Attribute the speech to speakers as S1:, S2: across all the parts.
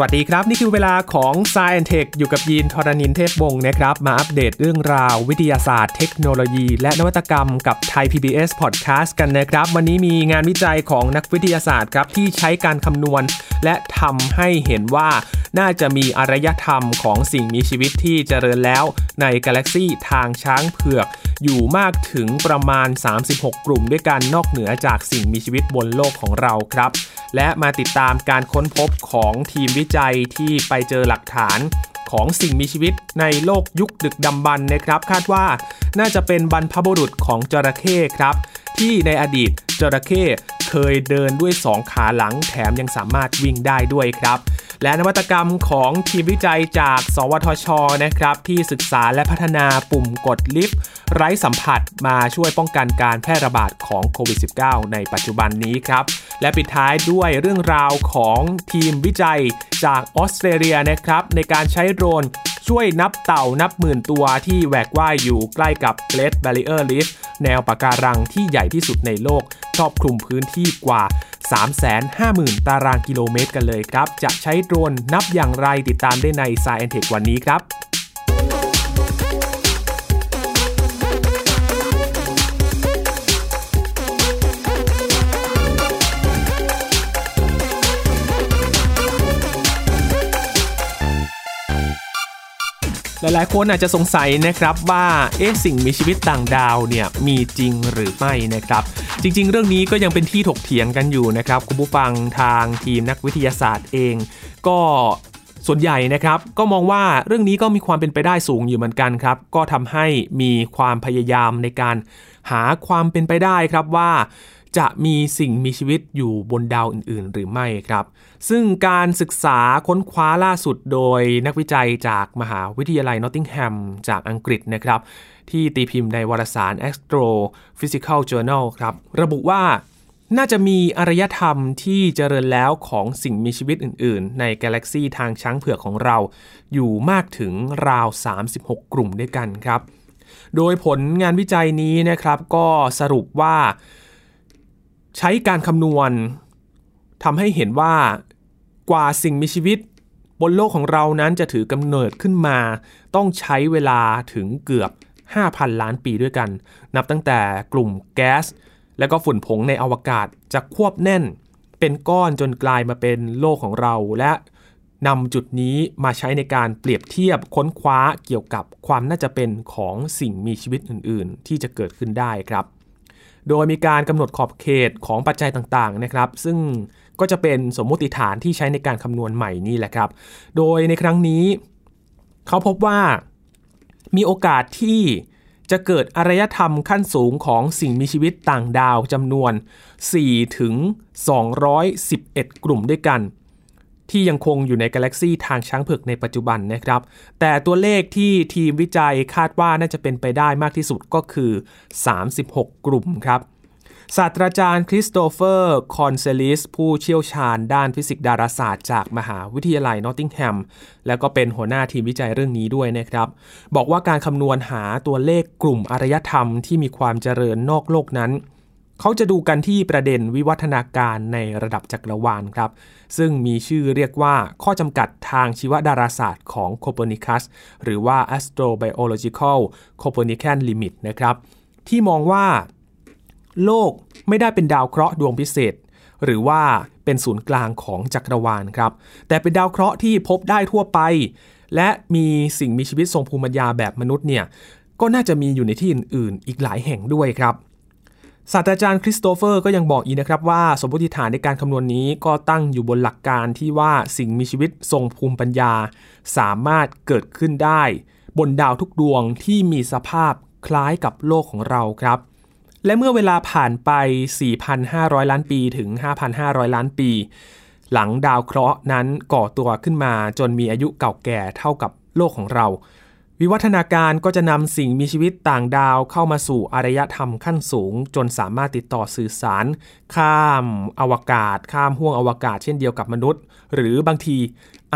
S1: วัสดีครับ นี่คือเวลาของ s ซ e n t e c h อยู่กับยีนทรณินเทพวงศ์นะครับ มาอัปเดตเรื่องราววิทยาศาสตร์เทคโนโลยี และนวัตกรรมกับไทย PBS Podcast กันนะครับ วันนี้มีงานวิจัยของนักวิทยาศาสตร์ครับที่ใช้การคำนวณ และทำให้เห็นว่าน่าจะมีอารยธรรมของสิ่งมีชีวิตที่เจริญแล้วในกาแล็กซีทางช้างเผือก อยู่มากถึงประมาณ 36 กลุ่มด้วยกันนอกเหนือจากสิ่งมีชีวิตบนโลกของเราครับ และมาติดตามการค้นพบของทีมวิจัยที่ไปเจอหลักฐาน ของสิ่งมีชีวิตในโลกยุคดึกดำบรรพ์นะครับ คาดว่าน่าจะเป็นบรรพบุรุษของจระเข้ครับ ที่ในอดีตจระเข้เคยเดินด้วย 2 ขาหลังแถมยังสามารถวิ่งได้ด้วยครับ และนวัตกรรมของทีมวิจัยจาก สวทช นะครับ ที่ศึกษาและพัฒนาปุ่มกดลิฟต์ไร้สัมผัสมาช่วยป้องกันการแพร่ระบาดของโควิด -19 ในปัจจุบันนี้ครับ และปิดท้ายด้วยเรื่องราวของทีมวิจัยจากออสเตรเลียนะครับ ในการใช้โดรน ช่วยนับเต่านับหมื่นตัวที่แหวกว่ายอยู่ใกล้กับ Great Barrier Reef แนวปะการังที่ใหญ่ที่สุดในโลก ครอบคลุมพื้นที่กว่า 350,000 ตารางกิโลเมตรกันเลยครับ จะใช้โดรนนับอย่างไรติดตามได้ใน Science Tech วันนี้ครับ หลายๆ คนอาจจะสงสัยนะครับว่าเอ๊ะสิ่งมีชีวิตต่างดาวเนี่ยมีจริงหรือไม่นะครับ จริง ๆ เรื่องนี้ก็ยังเป็นที่ถกเถียงกันอยู่นะครับคุณผู้ฟังทางทีมนักวิทยาศาสตร์เอง ก็ส่วนใหญ่นะครับก็มองว่าเรื่องนี้ก็มีความเป็นไปได้สูงอยู่เหมือนกันครับ ก็ทำให้มีความพยายามในการหาความเป็นไปได้ครับว่า จะมีสิ่งมีชีวิตอยู่บนดาวอื่น ๆ หรือไม่ครับ ซึ่งการศึกษาค้นคว้าล่าสุดโดยนักวิจัยจากมหาวิทยาลัยนอตติงแฮมจากอังกฤษนะครับ ที่ตีพิมพ์ในวารสาร Astrophysical Journal ครับ ระบุว่าน่าจะมีอารยธรรมที่เจริญแล้วของสิ่งมีชีวิตอื่น ๆ ในกาแล็กซีทางช้างเผือกของเรา อยู่มากถึงราว 36 กลุ่มด้วยกันครับ โดยผลงานวิจัยนี้นะครับก็สรุปว่า ใช้การคำนวณทำให้เห็นว่ากว่าสิ่งมีชีวิต บนโลกของเรานั้นจะถือกำเนิดขึ้นมา ต้องใช้เวลาถึงเกือบ 5,000 ล้านปีด้วยกัน นับตั้งแต่กลุ่มแก๊ส และก็ฝุ่นผงในอวกาศจะควบแน่น เป็นก้อนจนกลายมาเป็นโลกของเราและนำจุดนี้มาใช้ในการเปรียบเทียบค้นคว้าเกี่ยวกับความน่าจะเป็นของสิ่งมีชีวิตอื่น ๆ ที่จะเกิดขึ้นได้ครับ โดยมีการกำหนดขอบเขตของปัจจัยต่างๆนะครับ ซึ่งก็จะเป็นสมมติฐานที่ใช้ในการคำนวณใหม่นี่แหละครับ โดยในครั้งนี้ เขาพบว่ามีโอกาสที่จะเกิดอารยธรรมขั้นสูงของสิ่งมีชีวิตต่างดาวจำนวน4ถึง211 กลุ่มด้วยกัน ที่ยังคงอยู่ในกาแล็กซีทางช้างเผือกในปัจจุบันนะครับ แต่ตัวเลขที่ทีมวิจัยคาดว่าน่าจะเป็นไปได้มากที่สุดก็คือ 36 กลุ่มครับศาสตราจารย์คริสโตเฟอร์คอนเซลิสผู้เชี่ยวชาญด้านฟิสิกส์ดาราศาสตร์จากมหาวิทยาลัยนอตติงแฮมแล้วก็เป็นหัวหน้าทีมวิจัยเรื่องนี้ด้วยนะครับ บอกว่าการคำนวณหาตัวเลขกลุ่มอารยธรรมที่มีความเจริญนอกโลกนั้น เขาจะดูกันที่ประเด็นวิวัฒนาการในระดับจักรวาลครับ ซึ่งมีชื่อเรียกว่าข้อจำกัดทางชีวดาราศาสตร์ของโคเปอร์นิคัสหรือว่า astrobiological Copernican limit นะครับ ที่มองว่า โลกไม่ได้เป็นดาวเคราะห์ดวงพิเศษ หรือว่าเป็นศูนย์กลางของจักรวาลครับ แต่เป็นดาวเคราะห์ที่พบได้ทั่วไป และมีสิ่งมีชีวิตทรงภูมิปัญญาแบบมนุษย์เนี่ยก็น่าจะมีอยู่ในที่อื่นๆ อีกหลายแห่งด้วยครับ ศาสตราจารย์คริสโตเฟอร์ก็ยังบอกอีกนะครับว่า สมมติฐานในการคำนวณนนี้ก็ตั้งอยู่บนหลักการที่ว่าสิ่งมีชีวิตทรงภูมิปัญญา สามารถเกิดขึ้นได้ บนดาวทุกดวงที่มีสภาพคล้ายกับโลกของเราครับ และเมื่อเวลาผ่านไป 4,500 ล้านปีถึง 5,500 ล้านปี หลังดาวเคราะห์นั้นก่อตัวขึ้นมาจนมีอายุเก่าแก่เท่ากับโลกของเรา วิวัฒนาการก็จะนำสิ่งมีชีวิตต่างดาวเข้ามาสู่อารยธรรมขั้นสูง จนสามารถติดต่อสื่อสาร ข้ามอวกาศ ข้ามห้วงอวกาศเช่นเดียวกับมนุษย์ หรือบางที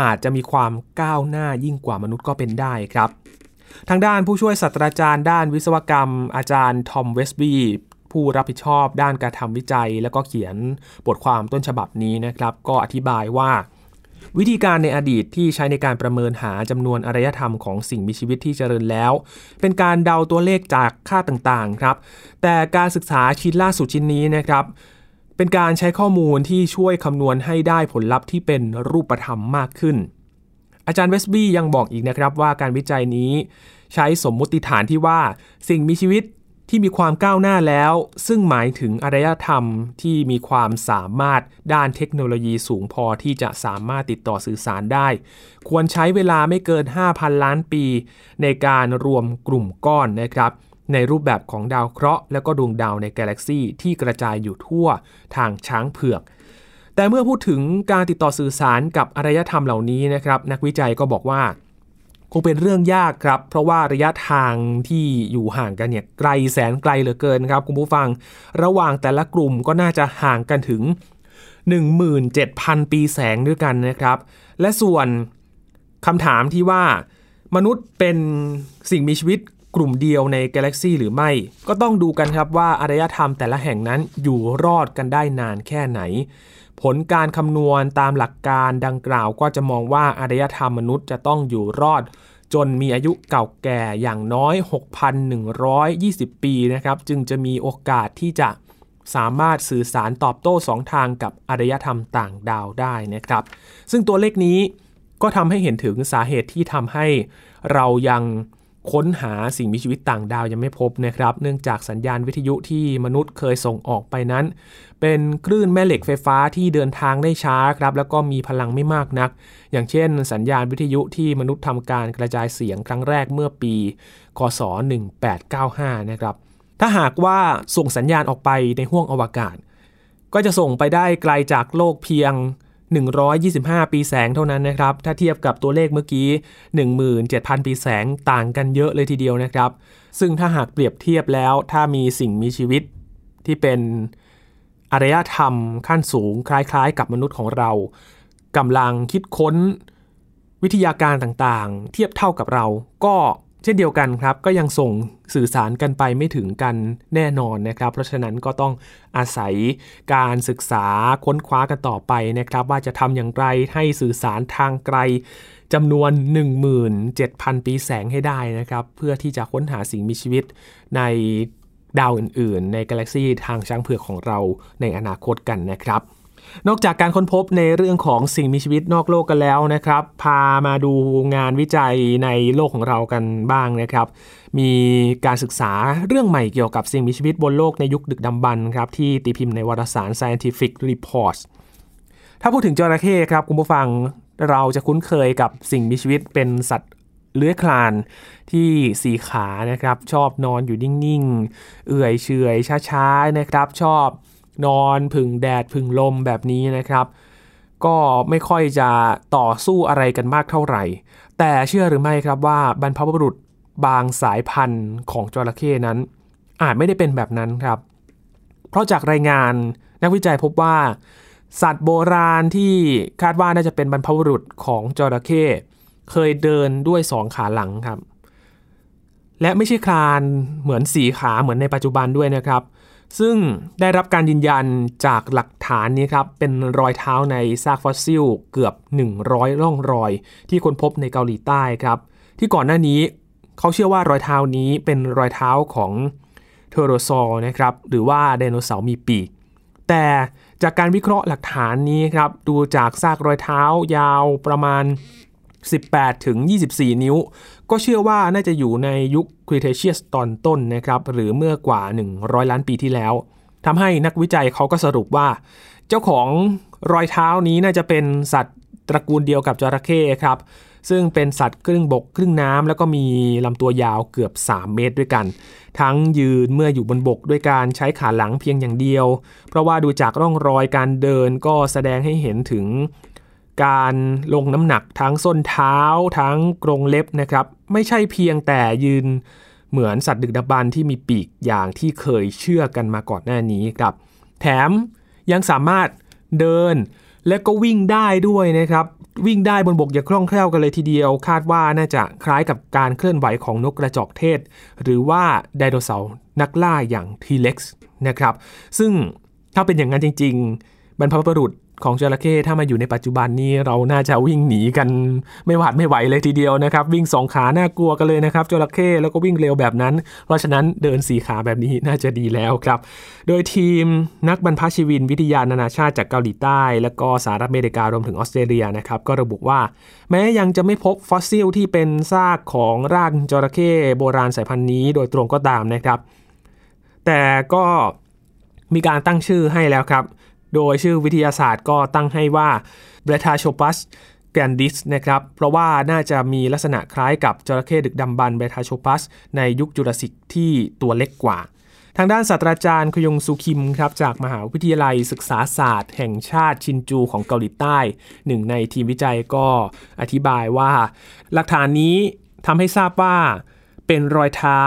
S1: อาจจะมีความก้าวหน้ายิ่งกว่ามนุษย์ก็เป็นได้ครับ ทางด้านผู้ช่วยศาสตราจารย์ด้านวิศวกรรม อาจารย์ทอมเวสบีผู้รับผิดชอบด้านการทำวิจัย แล้วก็เขียนบทความต้นฉบับนี้นะครับ ก็อธิบายว่า วิธีการในอดีตที่ใช้ในการประเมินหาจำนวนอารยธรรมของสิ่งมีชีวิตที่เจริญแล้ว เป็นการเดาตัวเลขจากค่าต่างๆครับ แต่การศึกษาชิ้นล่าสุดชิ้นนี้นะครับเป็นการใช้ข้อมูลที่ช่วยคำนวณให้ได้ผลลัพธ์ที่เป็นรูปธรรมมากขึ้น อาจารย์เวสบี้ยังบอกอีกนะครับว่าการวิจัยนี้ ใช้สมมุติฐานที่ว่าสิ่งมีชีวิต ที่มีความก้าวหน้าแล้ว ซึ่งหมายถึงอารยธรรมที่มีความสามารถด้านเทคโนโลยีสูงพอที่จะสามารถติดต่อสื่อสารได้ ควรใช้เวลาไม่เกิน 5,000 ล้านปี ในการรวมกลุ่มก้อนนะครับ ในรูปแบบของดาวเคราะห์และก็ดวงดาวในกาแล็กซีที่กระจายอยู่ทั่วทางช้างเผือก แต่เมื่อพูดถึงการติดต่อสื่อสารกับอารยธรรมเหล่านี้นะครับ นักวิจัยก็บอกว่า คงเป็นเรื่องยากครับ เพราะว่าระยะทางที่อยู่ห่างกันเนี่ยไกลแสนไกลเหลือเกินครับคุณผู้ฟัง ระหว่างแต่ละกลุ่มก็น่าจะห่างกันถึง 17,000 ปีแสงด้วยกันนะครับ และส่วนคำถามที่ว่ามนุษย์เป็นสิ่งมีชีวิตกลุ่มเดียวในกาแล็กซีหรือไม่ ก็ต้องดูกันครับว่าอารยธรรมแต่ละแห่งนั้นอยู่รอดกันได้นานแค่ไหน ผลการคำนวณตามหลักการดังกล่าวก็จะมองว่าอารยธรรมมนุษย์จะต้องอยู่รอด จนมีอายุเก่าแก่อย่างน้อย 6,120 ปีนะครับ จึงจะมีโอกาสที่จะสามารถสื่อสารตอบโต้สองทางกับอารยธรรมต่างดาวได้นะครับ ซึ่งตัวเลขนี้ก็ทำให้เห็นถึงสาเหตุที่ทำให้เรายัง ค้นหาสิ่งมีชีวิตต่างดาวยังไม่พบนะครับ เนื่องจากสัญญาณวิทยุที่มนุษย์เคยส่งออกไปนั้น เป็นคลื่นแม่เหล็กไฟฟ้าที่เดินทางได้ช้าครับ แล้วก็มีพลังไม่มากนัก อย่างเช่น สัญญาณวิทยุที่มนุษย์ทำการกระจายเสียงครั้งแรกเมื่อปี คศ 1895 นะครับ ถ้าหากว่าส่งสัญญาณออกไปในห้วงอวกาศ ก็จะส่งไปได้ไกลจากโลกเพียง 125 ปีแสงเท่านั้นนะครับ ถ้าเทียบกับตัวเลขเมื่อกี้ 17,000 ปีแสงต่างกันเยอะเลยทีเดียวนะครับ ซึ่งถ้าหากเปรียบเทียบแล้วถ้ามีสิ่งมีชีวิตที่เป็นอารยธรรมขั้นสูงคล้ายๆ กับมนุษย์ของเรากำลังคิดค้นวิทยาการต่างๆ เทียบเท่ากับเราก็ เช่นเดียวกันครับก็ยังส่งสื่อสารกันไปไม่ถึงกันแน่นอนนะครับ เพราะฉะนั้นก็ต้องอาศัยการศึกษาค้นคว้ากันต่อไปนะครับ ว่าจะทำอย่างไรให้สื่อสารทางไกลจำนวน 17,000 ปีแสงให้ได้นะครับ เพื่อที่จะค้นหาสิ่งมีชีวิตในดาวอื่นๆ ในกาแล็กซีทางช้างเผือกของเราในอนาคตกันนะครับ นอกจากการค้นพบในเรื่องของสิ่งมีชีวิตนอกโลกกันแล้วนะครับ พามาดูงานวิจัยในโลกของเรากันบ้างนะครับ มีการศึกษาเรื่องใหม่เกี่ยวกับสิ่งมีชีวิตบนโลกในยุคดึกดำบรรพ์ครับที่ตีพิมพ์ในวารสาร Scientific Reports ถ้าพูดถึงจระเข้ครับคุณผู้ฟังเราจะคุ้นเคยกับสิ่งมีชีวิตเป็นสัตว์เลื้อยคลานที่สีขานะครับ ชอบนอนอยู่นิ่งๆ เอื่อยเฉยช้าๆนะครับ ชอบ นอนพึ่งแดดพึ่งลมแบบนี้นะครับ ก็ไม่ค่อยจะต่อสู้อะไรกันมากเท่าไหร่ แต่เชื่อหรือไม่ครับว่าบรรพบุรุษบางสายพันธุ์ของจระเข้นั้น อาจไม่ได้เป็นแบบนั้นครับ เพราะจากรายงานนักวิจัยพบว่าสัตว์โบราณที่คาดว่าน่าจะเป็นบรรพบุรุษของจระเข้เคยเดินด้วยสองขาหลังครับ และไม่ใช่คลานเหมือนสีขาเหมือนในปัจจุบันด้วยนะครับ ซึ่งได้รับการยืนยันจากหลักฐานนี้ครับ เป็นรอยเท้าในซากฟอสซิลเกือบ 100 ร่องรอย ที่ค้นพบในเกาหลีใต้ครับ ที่ก่อนหน้านี้เขาเชื่อว่ารอยเท้านี้เป็นรอยเท้าของเทโรซอร์นะครับ หรือว่าไดโนเสาร์มีปีก แต่จากการวิเคราะห์หลักฐานนี้ครับ ดูจากซากรอยเท้ายาวประมาณ 18 ถึง 24 นิ้ว ก็เชื่อว่าน่าจะอยู่ในยุคครีเทเชียสตอนต้นนะครับ หรือเมื่อกว่า 100 ล้านปีที่แล้วทำให้นักวิจัยเขาก็สรุปว่า เจ้าของรอยเท้านี้น่าจะเป็นสัตว์ตระกูลเดียวกับจระเข้ครับ ซึ่งเป็นสัตว์ครึ่งบกครึ่งน้ำแล้วก็มีลำตัวยาวเกือบ 3 เมตรด้วยกัน ทั้งยืนเมื่ออยู่บนบกด้วยการใช้ขาหลังเพียงอย่างเดียว เพราะว่าดูจากร่องรอยการเดินก็แสดงให้เห็นถึง การลงน้ำหนักทั้งส้นเท้าทั้งกรงเล็บนะครับ ไม่ใช่เพียงแต่ยืนเหมือนสัตว์ดึกดำบรรที่มีปีกอย่างที่เคยเชื่อกันมาก่อนหน้านี้ครับ แถมยังสามารถเดินและก็วิ่งได้ด้วยนะครับ วิ่งได้บนบกอย่างคล่องแคล่วกันเลยทีเดียว คาดว่าน่าจะคล้ายกับการเคลื่อนไหวของนกกระจอกเทศ หรือว่าไดโนเสาร์นักล่าอย่างทีเล็กซ์นะครับ ซึ่งถ้าเป็นอย่างนั้นจริง ๆ บรรพบุรุษ ของจระเข้ถ้ามาอยู่ในปัจจุบันนี้เราน่าจะวิ่งหนีกันไม่หวาดไม่ไหวเลยทีเดียวนะครับ วิ่งสองขาน่ากลัวกันเลยนะครับจระเข้แล้วก็วิ่งเร็วแบบนั้น เพราะฉะนั้นเดินสี่ขาแบบนี้น่าจะดีแล้วครับ โดยทีมนักบรรพชีวินวิทยานานาชาติจากเกาหลีใต้ และก็สหรัฐอเมริการวมถึงออสเตรเลียนะครับก็ระบุว่า แม้ยังจะไม่พบฟอสซิลที่เป็นซากของร่างจระเข้โบราณสายพันธุ์นี้โดยตรงก็ตามนะครับ แต่ก็มีการตั้งชื่อให้แล้วครับ โดยชื่อวิทยาศาสตร์ก็ตั้งให้ว่า b r e t a c h o p u s g a n d i s นะครับ เพราะว่าน่าจะมีลักษณะคล้ายกับจระเข้ดึกดำบรร b r e t a c h o p u s ในยุคจุลศิษย์ที่ตัวเล็กกว่า ทางด้านศาสตราจารย์คยงสุคิมครับจากมหาวิทยาลัยศึกษาศาสตร์ แห่งชาติชินจูของเกาหลีใต้ หนึ่งในทีมวิจัยก็อธิบายว่า หลักฐานนี้ทำให้ทราบว่า เป็นรอยเท้า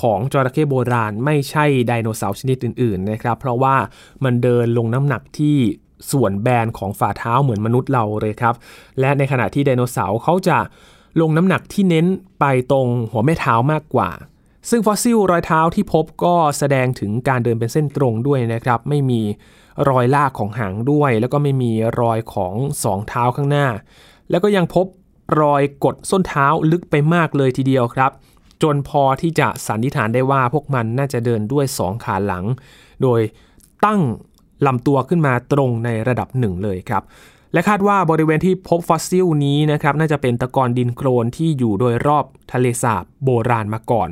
S1: ของจระเข้โบราณ ไม่ใช่ไดโนเสาร์ชนิดอื่นๆนะครับ เพราะว่ามันเดินลงน้ำหนักที่ส่วนแบนของฝ่าเท้าเหมือนมนุษย์เราเลยครับ และในขณะที่ไดโนเสาร์เขาจะลงน้ำหนักที่เน้นไปตรงหัวแม่เท้ามากกว่า ซึ่งฟอสซิลรอยเท้าที่พบก็แสดงถึงการเดินเป็นเส้นตรงด้วยนะครับ ไม่มีรอยลากของหางด้วย แล้วก็ไม่มีรอยของสองเท้าข้างหน้า แล้วก็ยังพบรอยกดส้นเท้าลึกไปมากเลยทีเดียวครับ จนพอที่จะสันนิษฐานได้ว่าพวกมันน่าจะเดินด้วยสองขาหลัง โดยตั้งลำตัวขึ้นมาตรงในระดับหนึ่งเลยครับ และคาดว่าบริเวณที่พบฟอสซิลนี้นะครับน่าจะเป็นตะกอนดินโคลนที่อยู่โดยรอบทะเลสาบโบราณมาก่อน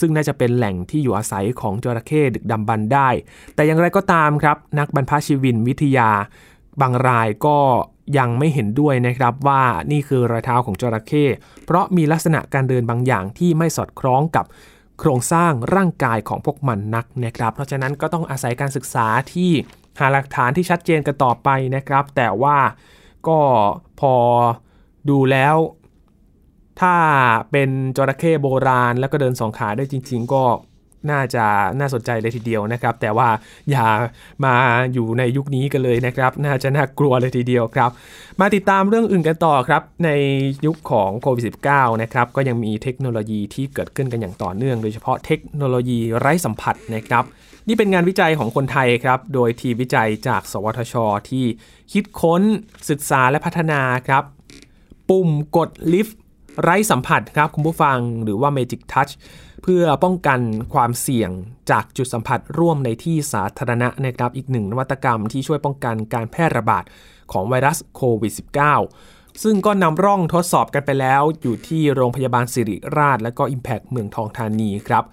S1: ซึ่งน่าจะเป็นแหล่งที่อยู่อาศัยของจระเข้ดึกดำบรรได้ แต่อย่างไรก็ตามครับ นักบรรพชีวินวิทยา บางรายก็ ยังไม่เห็นด้วยนะครับว่านี่คือรอยเท้าของจระเข้เพราะมีลักษณะการเดินบางอย่างที่ไม่สอดคล้องกับโครงสร้างร่างกายของพวกมันนักนะครับ เพราะฉะนั้นก็ต้องอาศัยการศึกษาที่หาหลักฐานที่ชัดเจนกันต่อไปนะครับ แต่ว่าก็พอดูแล้ว ถ้าเป็นจระเข้โบราณแล้วก็เดินสองขาได้จริง ๆ ก็ น่าจะน่าสนใจเลยทีเดียวนะครับ แต่ว่าอย่ามาอยู่ในยุคนี้กันเลยนะครับ น่าจะน่ากลัวเลยทีเดียวครับ มาติดตามเรื่องอื่นกันต่อครับ ในยุคของโควิด -19 นะครับ ก็ยังมีเทคโนโลยีที่เกิดขึ้นกันอย่างต่อเนื่อง โดยเฉพาะเทคโนโลยีไร้สัมผัสนะครับ นี่เป็นงานวิจัยของคนไทยครับ โดยทีมวิจัยจาก สวทช ที่คิดค้นศึกษาและพัฒนาครับ ปุ่มกดลิฟต์ ไร้สัมผัสครับคุณผู้ฟังหรือว่า Magic Touch เพื่อป้องกันความเสี่ยงจากจุดสัมผัสร่วมในที่สาธารณะนะครับอีกหนึ่งนวัตกรรมที่ช่วยป้องกันการแพร่ระบาดของไวรัสโควิด -19 ซึ่งก็นำร่องทดสอบกันไปแล้วอยู่ที่โรงพยาบาลสิริราช และก็ Impact เมืองทองธานีครับ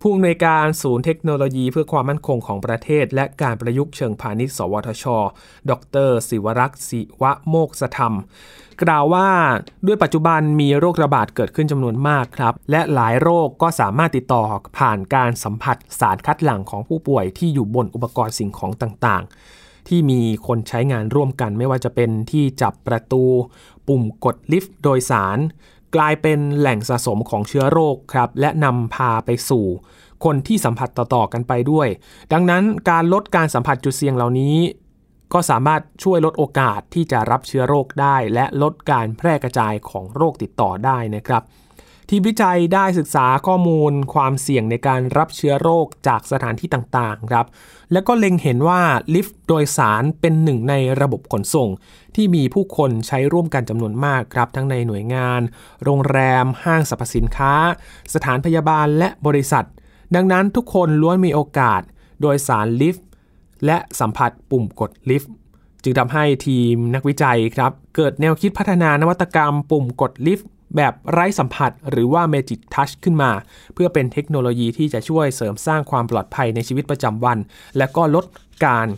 S1: ผู้อำนวยการศูนย์เทคโนโลยีเพื่อความมั่นคงของประเทศ และการประยุกต์เชิงพาณิชย์ สวทช ดร ศิวรักษ์ศิวะโมกสธรรม กล่าวว่าด้วยปัจจุบันมีโรคระบาดเกิดขึ้นจำนวนมากครับ และหลายโรคก็สามารถติดต่อผ่านการสัมผัสสารคัดหลั่งของผู้ป่วยที่อยู่บนอุปกรณ์สิ่งของต่างๆ ที่มีคนใช้งานร่วมกัน ไม่ว่าจะเป็นที่จับประตู ปุ่มกดลิฟต์โดยสาร กลายเป็นแหล่งสะสมของเชื้อโรคครับ และนำพาไปสู่คนที่สัมผัสต่อๆกันไปด้วย ดังนั้นการลดการสัมผัสจุดเสี่ยงเหล่านี้ ก็สามารถช่วยลดโอกาสที่จะรับเชื้อโรคได้ และลดการแพร่กระจายของโรคติดต่อได้นะครับ ทีมวิจัยได้ศึกษาข้อมูลความเสี่ยงในการรับเชื้อโรคจากสถานที่ต่างๆครับ แล้วก็เล็งเห็นว่าลิฟต์โดยสารเป็นหนึ่งในระบบขนส่ง ที่มีผู้คนใช้ร่วมกันจำนวนมากครับ ทั้งในหน่วยงาน โรงแรม ห้างสรรพสินค้า สถานพยาบาลและบริษัท ดังนั้นทุกคนล้วนมีโอกาสโดยสารลิฟต์และสัมผัสปุ่มกดลิฟต์จึงทำให้ทีมนักวิจัยครับ เกิดแนวคิดพัฒนานวัตกรรมปุ่มกดลิฟต์ แบบไร้สัมผัสหรือว่า Magic Touch ขึ้นมา เพื่อเป็นเทคโนโลยีที่จะช่วยเสริมสร้างความปลอดภัยในชีวิตประจำวัน และก็ลดการ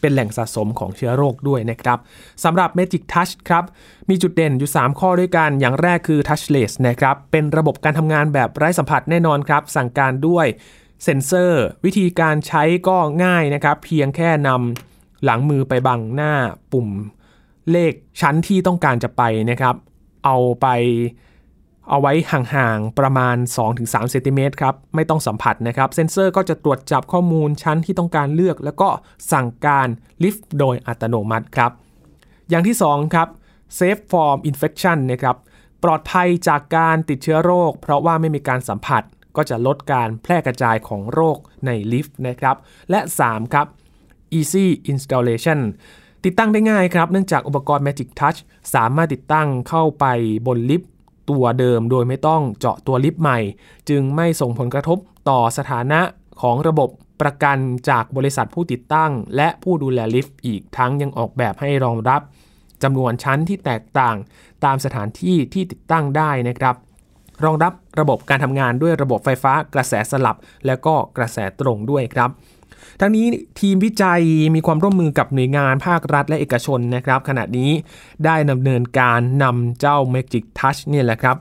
S1: เป็นแหล่งสะสมของเชื้อโรคด้วยนะครับสำหรับ Magic Touch ครับมีจุดเด่นอยู่ 3 ข้อด้วยกัน อย่างแรกคือ touchless นะครับเป็นระบบการทำงานแบบไร้สัมผัสแน่นอนครับ สั่งการด้วยเซ็นเซอร์ วิธีการใช้ก็ง่ายนะครับ เพียงแค่นำหลังมือไปบังหน้าปุ่มเลขชั้นที่ต้องการจะไปนะครับ เอาไปเอาไว้ห่างๆ ประมาณ 2-3เซนติเมตรครับ ไม่ต้องสัมผัสนะครับ เซนเซอร์ก็จะตรวจจับข้อมูลชั้นที่ต้องการเลือก แล้วก็สั่งการลิฟต์โดยอัตโนมัติครับ อย่างที่ 2 ครับ Safe from Infection นะครับปลอดภัยจากการติดเชื้อโรค เพราะว่าไม่มีการสัมผัสก็จะลดการแพร่กระจายของโรคในลิฟต์นะครับ และ 3 ครับ Easy Installation ติดตั้งได้ง่ายครับ เนื่องจากอุปกรณ์ Magic Touch สามารถติดตั้งเข้าไปบนลิฟต์ตัวเดิมโดยไม่ต้องเจาะตัวลิฟต์ใหม่ จึงไม่ส่งผลกระทบต่อสถานะของระบบประกันจากบริษัทผู้ติดตั้ง และผู้ดูแลลิฟต์อีกทั้งยังออกแบบให้รองรับจำนวนชั้นที่แตกต่างตามสถานที่ที่ติดตั้งได้นะครับ รองรับระบบการทำงานด้วยระบบไฟฟ้ากระแสสลับ และก็กระแสตรงด้วยครับ ทั้งนี้ทีมวิจัยมีความร่วมมือกับหน่วยงานภาครัฐและเอกชนนะครับ ขณะนี้ได้ดำเนินการนำเจ้า Magic Touch เนี่ยแหละครับ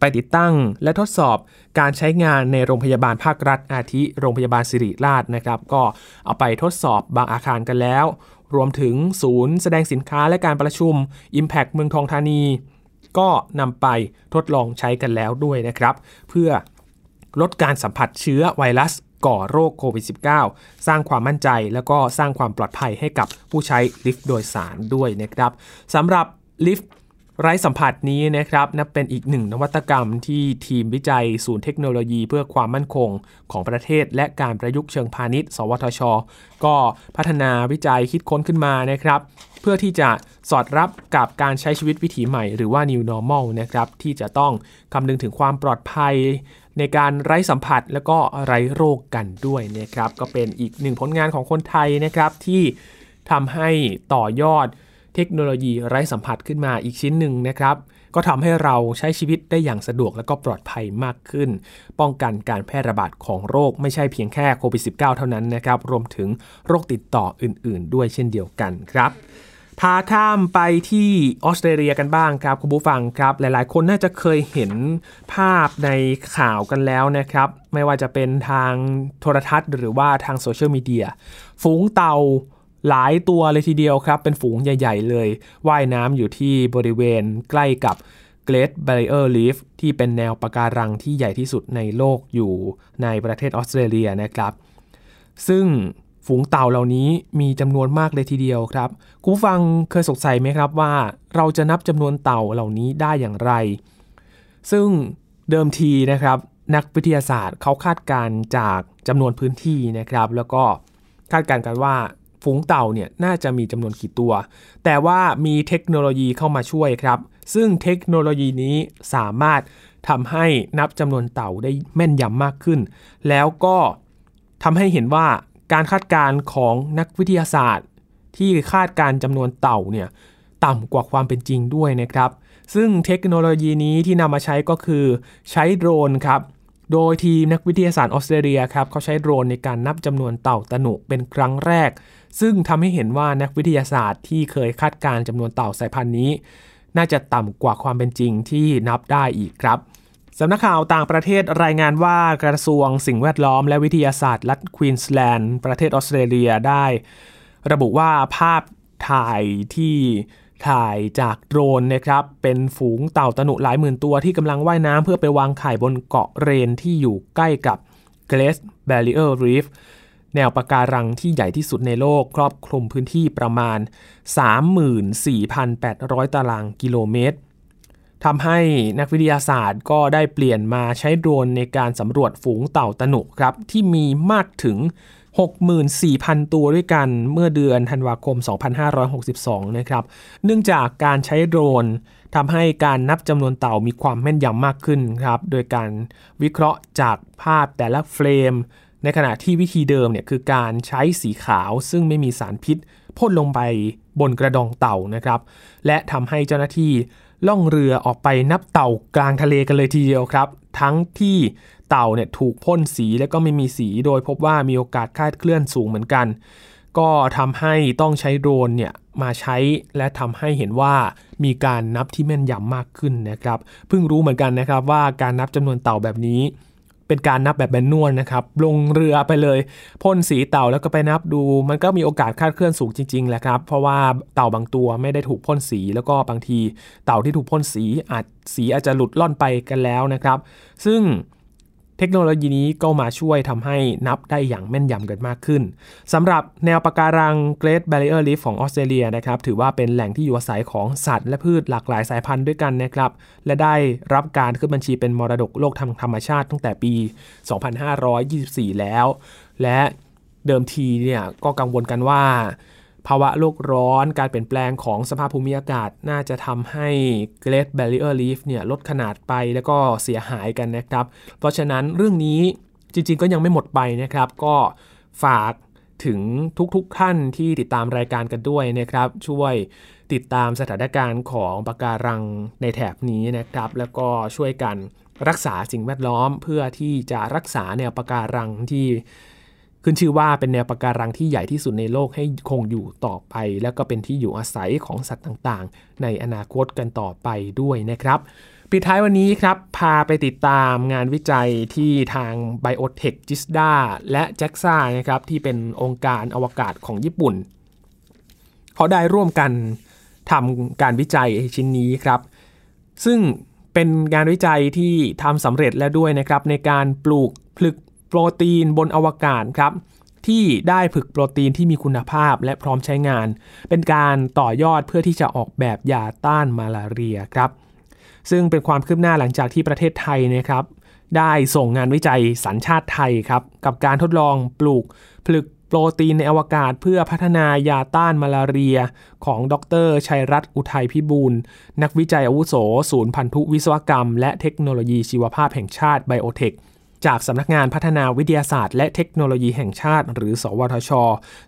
S1: ไปติดตั้งและทดสอบการใช้งานในโรงพยาบาลภาครัฐอาทิ โรงพยาบาลสิริราชนะครับ ก็เอาไปทดสอบบางอาคารกันแล้ว รวมถึงศูนย์แสดงสินค้าและการประชุม Impact เมืองทองธานี ก็นำไปทดลองใช้กันแล้วด้วยนะครับ เพื่อลดการสัมผัสเชื้อไวรัส ก่อโรคโควิด -19 สร้างความมั่นใจแล้วก็สร้างความปลอดภัยให้กับผู้ใช้ลิฟต์โดยสารด้วยนะครับสำหรับลิฟต์ไร้สัมผัสนี้นะครับนับเป็นอีกหนึ่งนวัตกรรมที่ทีมวิจัยศูนย์เทคโนโลยีเพื่อความมั่นคงของประเทศ และการประยุกต์เชิงพาณิชย์ สวทช ก็พัฒนาวิจัยคิดค้นขึ้นมานะครับ เพื่อที่จะสอดรับกับการใช้ชีวิตวิถีใหม่หรือว่า new normal นะครับที่จะต้องคำนึงถึงความปลอดภัย ในการไร้สัมผัสและก็ไร้โรคกันด้วยนะครับก็เป็นอีกหนึ่งผลงานของคนไทยนะครับที่ทำให้ต่อยอดเทคโนโลยีไร้สัมผัสขึ้นมาอีกชิ้นหนึ่งนะครับ ก็ทำให้เราใช้ชีวิตได้อย่างสะดวกและก็ปลอดภัยมากขึ้น ป้องกันการแพร่ระบาดของโรคไม่ใช่เพียงแค่โควิด -19 เท่านั้นนะครับ รวมถึงโรคติดต่ออื่น ๆ ด้วยเช่นเดียวกันครับ พาข้ามไปที่ออสเตรเลียกันบ้างครับคุณผู้ฟังครับ หลายๆ คนน่าจะเคยเห็นภาพในข่าวกันแล้วนะครับ ไม่ว่าจะเป็นทางโทรทัศน์หรือว่าทางโซเชียลมีเดียฝูงเต่าหลายตัวเลยทีเดียวครับ เป็นฝูงใหญ่ ๆ เลยว่ายน้ำอยู่ที่บริเวณใกล้กับ Great Barrier Reef ที่เป็นแนวปะการังที่ใหญ่ที่สุดในโลกอยู่ในประเทศออสเตรเลียนะครับ ซึ่ง ฝูงเต่าเหล่านี้มีจำนวนมากเลยทีเดียวครับคุณฟังเคยสงสัยไหมครับว่า เราจะนับจำนวนเต่าเหล่านี้ได้อย่างไร ซึ่งเดิมทีนะครับนักวิทยาศาสตร์เขาคาดการจากจำนวนพื้นที่นะครับ แล้วก็คาดการกันว่าฝูงเต่าเนี่ยน่าจะมีจำนวนกี่ตัว แต่ว่ามีเทคโนโลยีเข้ามาช่วยครับ ซึ่งเทคโนโลยีนี้สามารถทำให้นับจำนวนเต่าได้แม่นยำมากขึ้น แล้วก็ทำให้เห็นว่า การคาดการณ์ของนักวิทยาศาสตร์ ที่คาดการจำนวนเต่าเนี่ยต่ำกว่าความเป็นจริงด้วยนะครับ ซึ่งเทคโนโลยีนี้ที่นำมาใช้ก็คือใช้โดรนครับโดยทีมนักวิทยาศาสตร์ออสเตรเลียครับเขาใช้โดรนในการนับจำนวนเต่าตะหนุเป็นครั้งแรก ซึ่งทำให้เห็นว่านักวิทยาศาสตร์ที่เคยคาดการณ์จำนวนเต่าสายพันธุ์นี้ น่าจะต่ำกว่าความเป็นจริงที่นับได้อีกครับ สำนักข่าวต่างประเทศรายงานว่ากระทรวงสิ่งแวดล้อมและวิทยาศาสตร์รัฐควีนสแลนด์ประเทศออสเตรเลียได้ ระบุว่าภาพถ่ายที่ถ่ายจากโดรนนะครับ เป็นฝูงเต่าตะหนุหลายหมื่นตัวที่กำลังว่ายน้ำเพื่อไปวางไข่บนเกาะเรนที่อยู่ใกล้กับ g r a c e Barrier Reef แนวปะการังที่ใหญ่ที่สุดในโลกครอบคลุมพื้นที่ประมาณ 34,800 ตารางกิโลเมตร ทำให้นักวิทยาศาสตร์ก็ได้เปลี่ยนมาใช้โดรนในการสำรวจฝูงเต่าตะหนุครับ ที่มีมากถึง 64,000 ตัวด้วยกันเมื่อเดือนธันวาคม 2562 นะครับ เนื่องจากการใช้โดรนทำให้การนับจำนวนเต่ามีความแม่นยำมากขึ้นครับ โดยการวิเคราะห์จากภาพแต่ละเฟรม ในขณะที่วิธีเดิมเนี่ยคือการใช้สีขาวซึ่งไม่มีสารพิษพ่นลงไปบนกระดองเต่านะครับ และทำให้เจ้าหน้าที่ ล่องเรือออกไปนับเต่ากลางทะเลกันเลยทีเดียวครับ ทั้งที่เต่าเนี่ยถูกพ่นสีและก็ไม่มีสีโดยพบว่ามีโอกาสคลาดเคลื่อนสูงเหมือนกัน ก็ทำให้ต้องใช้โดรนเนี่ยมาใช้และทำให้เห็นว่ามีการนับที่แม่นยำมากขึ้นนะครับ เพิ่งรู้เหมือนกันนะครับว่าการนับจำนวนเต่าแบบนี้ เป็นการนับแบบแบนนวลนะครับ ลงเรือไปเลยพ่นสีเต่าแล้วก็ไปนับดู มันก็มีโอกาสคาดเคลื่อนสูงจริงๆแหละครับ เพราะว่าเต่าบางตัวไม่ได้ถูกพ่นสี แล้วก็บางทีเต่าที่ถูกพ่นสีอาจสีอาจจะหลุดล่อนไปกันแล้วนะครับ ซึ่ง เทคโนโลยีนี้ก็มาช่วยทำให้นับได้อย่างแม่นยำกันมากขึ้นสำหรับแนวปะการัง Great Barrier Reef ของออสเตรเลียนะครับถือว่าเป็นแหล่งที่อยู่อาศัยของสัตว์และพืชหลากหลายสายพันธุ์ด้วยกันนะครับและได้รับการขึ้นบัญชีเป็นมรดกโลกทางธรรมชาติตั้งแต่ปี 2524 แล้ว และเดิมทีเนี่ยก็กังวลกันว่า ภาวะโลกร้อน การเปลี่ยนแปลงของสภาพภูมิอากาศ น่าจะทำให้ Great Barrier Reef เนี่ยลดขนาดไปแล้วก็เสียหายกันนะครับ เพราะฉะนั้นเรื่องนี้จริงๆ ก็ยังไม่หมดไปนะครับ ก็ฝากถึงทุกๆท่านที่ติดตามรายการกันด้วยนะครับ ช่วยติดตามสถานการณ์ของปะการังในแถบนี้นะครับ แล้วก็ช่วยกันรักษาสิ่งแวดล้อมเพื่อที่จะรักษาแนวปะการังที่ ขึ้นชื่อว่าเป็นแนวปะการังที่ใหญ่ที่สุดในโลกให้คงอยู่ต่อไป แล้วก็เป็นที่อยู่อาศัยของสัตว์ต่างๆ ในอนาคตกันต่อไปด้วยนะครับปิดท้ายวันนี้ครับ พาไปติดตามงานวิจัยที่ทาง Biotech g i s d a และ JAXA นะครับที่เป็นองค์การอวกาศของญี่ปุ่น เขาได้ร่วมกันทำการวิจัยชิ้นนี้ครับ ซึ่งเป็นงานวิจัยที่ทำสำเร็จแล้วด้วยนะครับในการปลูกผลึก โปรตีนบนอวกาศครับที่ได้ผึกโปรตีนที่มีคุณภาพและพร้อมใช้งาน เป็นการต่อยอดเพื่อที่จะออกแบบยาต้านมาลาเรียครับ ซึ่งเป็นความคืบหน้าหลังจากที่ประเทศไทยนะครับ ได้ส่งงานวิจัยสัญชาติไทยครับ กับการทดลองปลูกผลึกโปรตีนในอวกาศเพื่อพัฒนายาต้านมาลาเรีย ของดรชัยรัตน์อุทัยพิบูลนักวิจัยอาวุโส ศูนย์พันธุวิศวกรรม และเทคโนโลยีชีวภาพแห่งชาติไบโอเทค จากสำนักงานพัฒนาวิทยาศาสตร์และเทคโนโลยีแห่งชาติ หรือ สวทช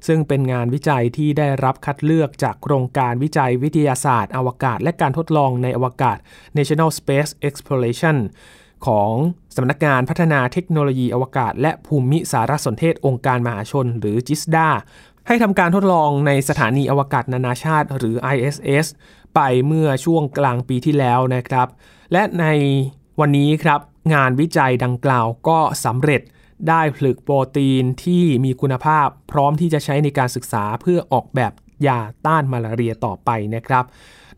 S1: ซึ่งเป็นงานวิจัยที่ได้รับคัดเลือกจากโครงการวิจัยวิทยาศาสตร์ อวกาศ และการทดลองในอวกาศ National Space Exploration ของสำนักงานพัฒนาเทคโนโลยีอวกาศ และภูมิสารสนเทศองค์การมหาชน หรือจิสดาให้ทำการทดลองในสถานีอวกาศนานาชาติ หรือ ISS ไปเมื่อช่วงกลางปีที่แล้วนะครับ และในวันนี้ครับ งานวิจัยดังกล่าวก็สำเร็จได้ผลึกโปรตีนที่มีคุณภาพ พร้อมที่จะใช้ในการศึกษาเพื่อออกแบบยาต้านมาลาเรียต่อไปนะครับ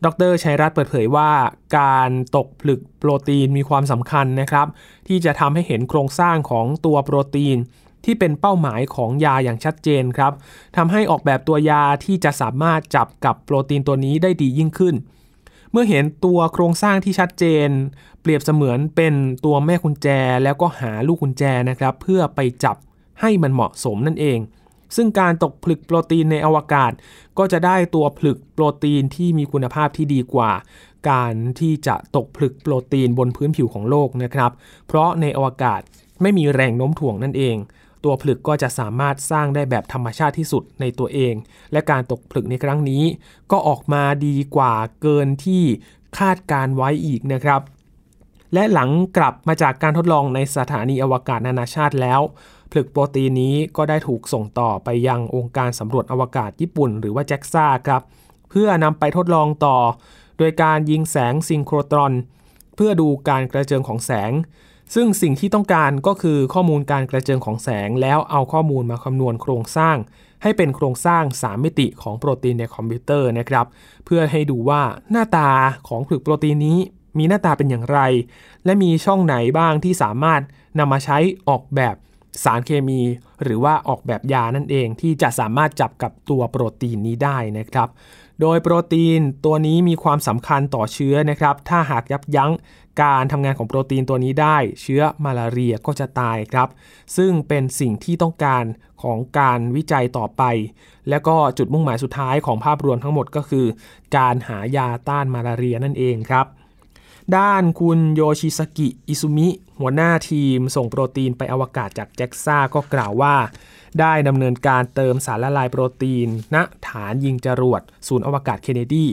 S1: ดรชัยรัตน์เปิดเผยว่า การตกผลึกโปรตีนมีความสำคัญนะครับ ที่จะทำให้เห็นโครงสร้างของตัวโปรตีน ที่เป็นเป้าหมายของยาอย่างชัดเจนครับทำให้ออกแบบตัวยาที่จะสามารถจับกับโปรตีนตัวนี้ได้ดียิ่งขึ้น เมื่อเห็นตัวโครงสร้างที่ชัดเจน เปรียบเสมือนเป็นตัวแม่กุญแจแล้วก็หาลูกกุญแจนะครับ เพื่อไปจับให้มันเหมาะสมนั่นเอง ซึ่งการตกผลึกโปรตีนในอวกาศ ก็จะได้ตัวผลึกโปรตีนที่มีคุณภาพที่ดีกว่า การที่จะตกผลึกโปรตีนบนพื้นผิวของโลกนะครับ เพราะในอวกาศไม่มีแรงโน้มถ่วงนั่นเอง ตัวผลึกก็จะสามารถสร้างได้แบบธรรมชาติที่สุดในตัวเอง และการตกผลึกในครั้งนี้ ก็ออกมาดีกว่าเกินที่คาดการไว้อีกนะครับ และหลังกลับมาจากการทดลองในสถานีอวกาศนานาชาติแล้ว ผลึกโปรตีนนี้ก็ได้ถูกส่งต่อไปยังองค์การสำรวจอวกาศญี่ปุ่น หรือว่าแจ็กซ่าครับ เพื่อนำไปทดลองต่อ โดยการยิงแสงซิงโครตรอน เพื่อดูการกระเจิงของแสง ซึ่งสิ่งที่ต้องการก็คือข้อมูลการกระเจิงของแสง แล้วเอาข้อมูลมาคำนวณโครงสร้าง ให้เป็นโครงสร้าง 3 มิติของโปรตีนในคอมพิวเตอร์นะครับ เพื่อให้ดูว่าหน้าตาของผลึกโปรตีนนี้ มีหน้าตาเป็นอย่างไร และมีช่องไหนบ้างที่สามารถนำมาใช้ออกแบบสารเคมี หรือว่าออกแบบยานั่นเองที่จะสามารถจับกับตัวโปรตีนนี้ได้นะครับ โดยโปรตีนตัวนี้มีความสำคัญต่อเชื้อนะครับ ถ้าหากยับยั้งการทำงานของโปรตีนตัวนี้ได้ เชื้อมาลาเรียก็จะตายครับ ซึ่งเป็นสิ่งที่ต้องการของการวิจัยต่อไป และก็จุดมุ่งหมายสุดท้ายของภาพรวมทั้งหมดก็คือ การหายาต้านมาลาเรียนั่นเองครับ ด้านคุณโยชิสกิ อิซุมิ หัวหน้าทีมส่งโปรตีนไปอวกาศจากแจ็กซ่าก็กล่าวว่า ได้ดำเนินการเติมสารละลายโปรตีน ณฐานยิงจรวด ศูนย์อวกาศเคนเนดี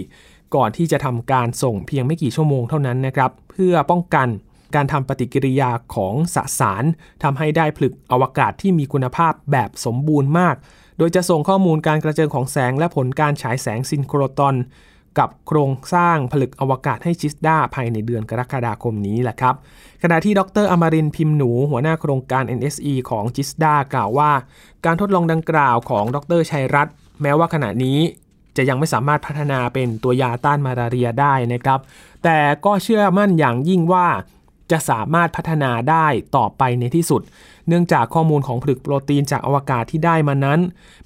S1: ก่อนที่จะทำการส่งเพียงไม่กี่ชั่วโมงเท่านั้นนะครับ เพื่อป้องกันการทำปฏิกิริยาของสสารทำให้ได้ผลึกอวกาศที่มีคุณภาพแบบสมบูรณ์มาก โดยจะส่งข้อมูลการกระเจิงของแสงและผลการฉายแสงซินโครตอน กับโครงสร้างผลึกอวกาศให้จิสดาภายในเดือนกรกฎาคมนี้แหละครับ ขณะที่ดรอมรินพิมพ์หนูหัวหน้าโครงการ NSE ของจิสดากล่าวว่า การทดลองดังกล่าวของดรชัยรัตน์แม้ว่าขณะนี้จะยังไม่สามารถพัฒนาเป็นตัวยาต้านมาลาเรียได้นะครับ แต่ก็เชื่อมั่นอย่างยิ่งว่า จะสามารถพัฒนาได้ต่อไปในที่สุด เนื่องจากข้อมูลของผลึกโปรตีนจากอวกาศที่ได้มานั้น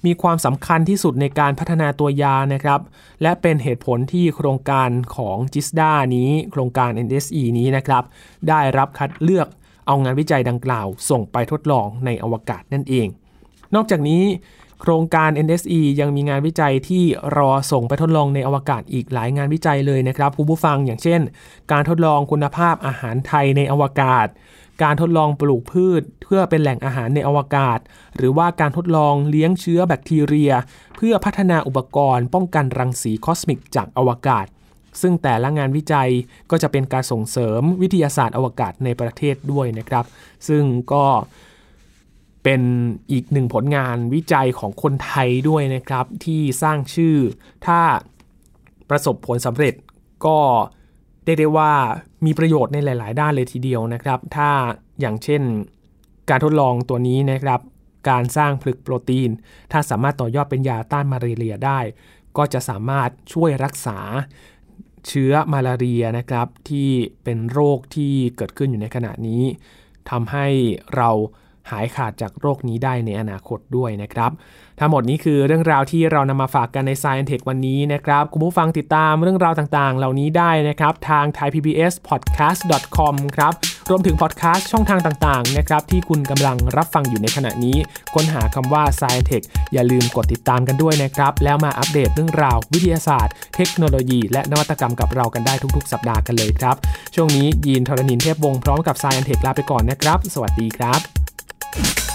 S1: มีความสำคัญที่สุดในการพัฒนาตัวยานะครับ และเป็นเหตุผลที่โครงการของจิสดานี้ โครงการ NSE นี้นะครับ ได้รับคัดเลือกเอางานวิจัยดังกล่าว ส่งไปทดลองในอวกาศนั่นเอง นอกจากนี้ โครงการ NSE ยังมีงานวิจัยที่รอส่งไปทดลองในอวกาศอีกหลายงานวิจัยเลยนะครับคุณผู้ฟังอย่างเช่น การทดลองคุณภาพอาหารไทยในอวกาศ การทดลองปลูกพืช เพื่อเป็นแหล่งอาหารในอวกาศ หรือว่าการทดลองเลี้ยงเชื้อแบคทีเรีย เพื่อพัฒนาอุปกรณ์ป้องกันรังสีคอสมิกจากอวกาศ ซึ่งแต่ละงานวิจัยก็จะเป็นการส่งเสริมวิทยาศาสตร์อวกาศในประเทศด้วยนะครับ ซึ่งก็ เป็นอีกหนึ่งผลงานวิจัยของคนไทยด้วยนะครับ ที่สร้างชื่อ ถ้าประสบผลสำเร็จก็ได้ได้ว่ามีประโยชน์ในหลาย ๆ ด้านเลยทีเดียวนะครับ ถ้าอย่างเช่นการทดลองตัวนี้นะครับ การสร้างผลึกโปรตีน ถ้าสามารถต่อยอดเป็นยาต้านมาเรียได้ ก็จะสามารถช่วยรักษาเชื้อมาลาเรียนะครับ ที่เป็นโรคที่เกิดขึ้นอยู่ในขณะนี้ทำให้เรา หายขาดจากโรคนี้ได้ในอนาคตด้วยนะครับ ทั้งหมดนี้คือเรื่องราวที่เรานำมาฝากกันใน Science Tech วันนี้นะครับ คุณผู้ฟังติดตามเรื่องราวต่างๆ เหล่านี้ได้นะครับ ทาง thaipbspodcast.com ครับ รวมถึงพอดแคสต์ช่องทางต่างๆนะครับที่คุณกำลังรับฟังอยู่ในขณะนี้ ค้นหาคำว่า Science Tech อย่าลืมกดติดตามกันด้วยนะครับ แล้วมาอัปเดตเรื่องราววิทยาศาสตร์ เทคโนโลยี และนวัตกรรมกับเรากันได้ทุกๆ สัปดาห์กันเลยครับ ช่วงนี้ยีนทรณินเทพวงศ์พร้อมกับ Science Tech ลาไปก่อนนะครับ สวัสดีครับ Thank you.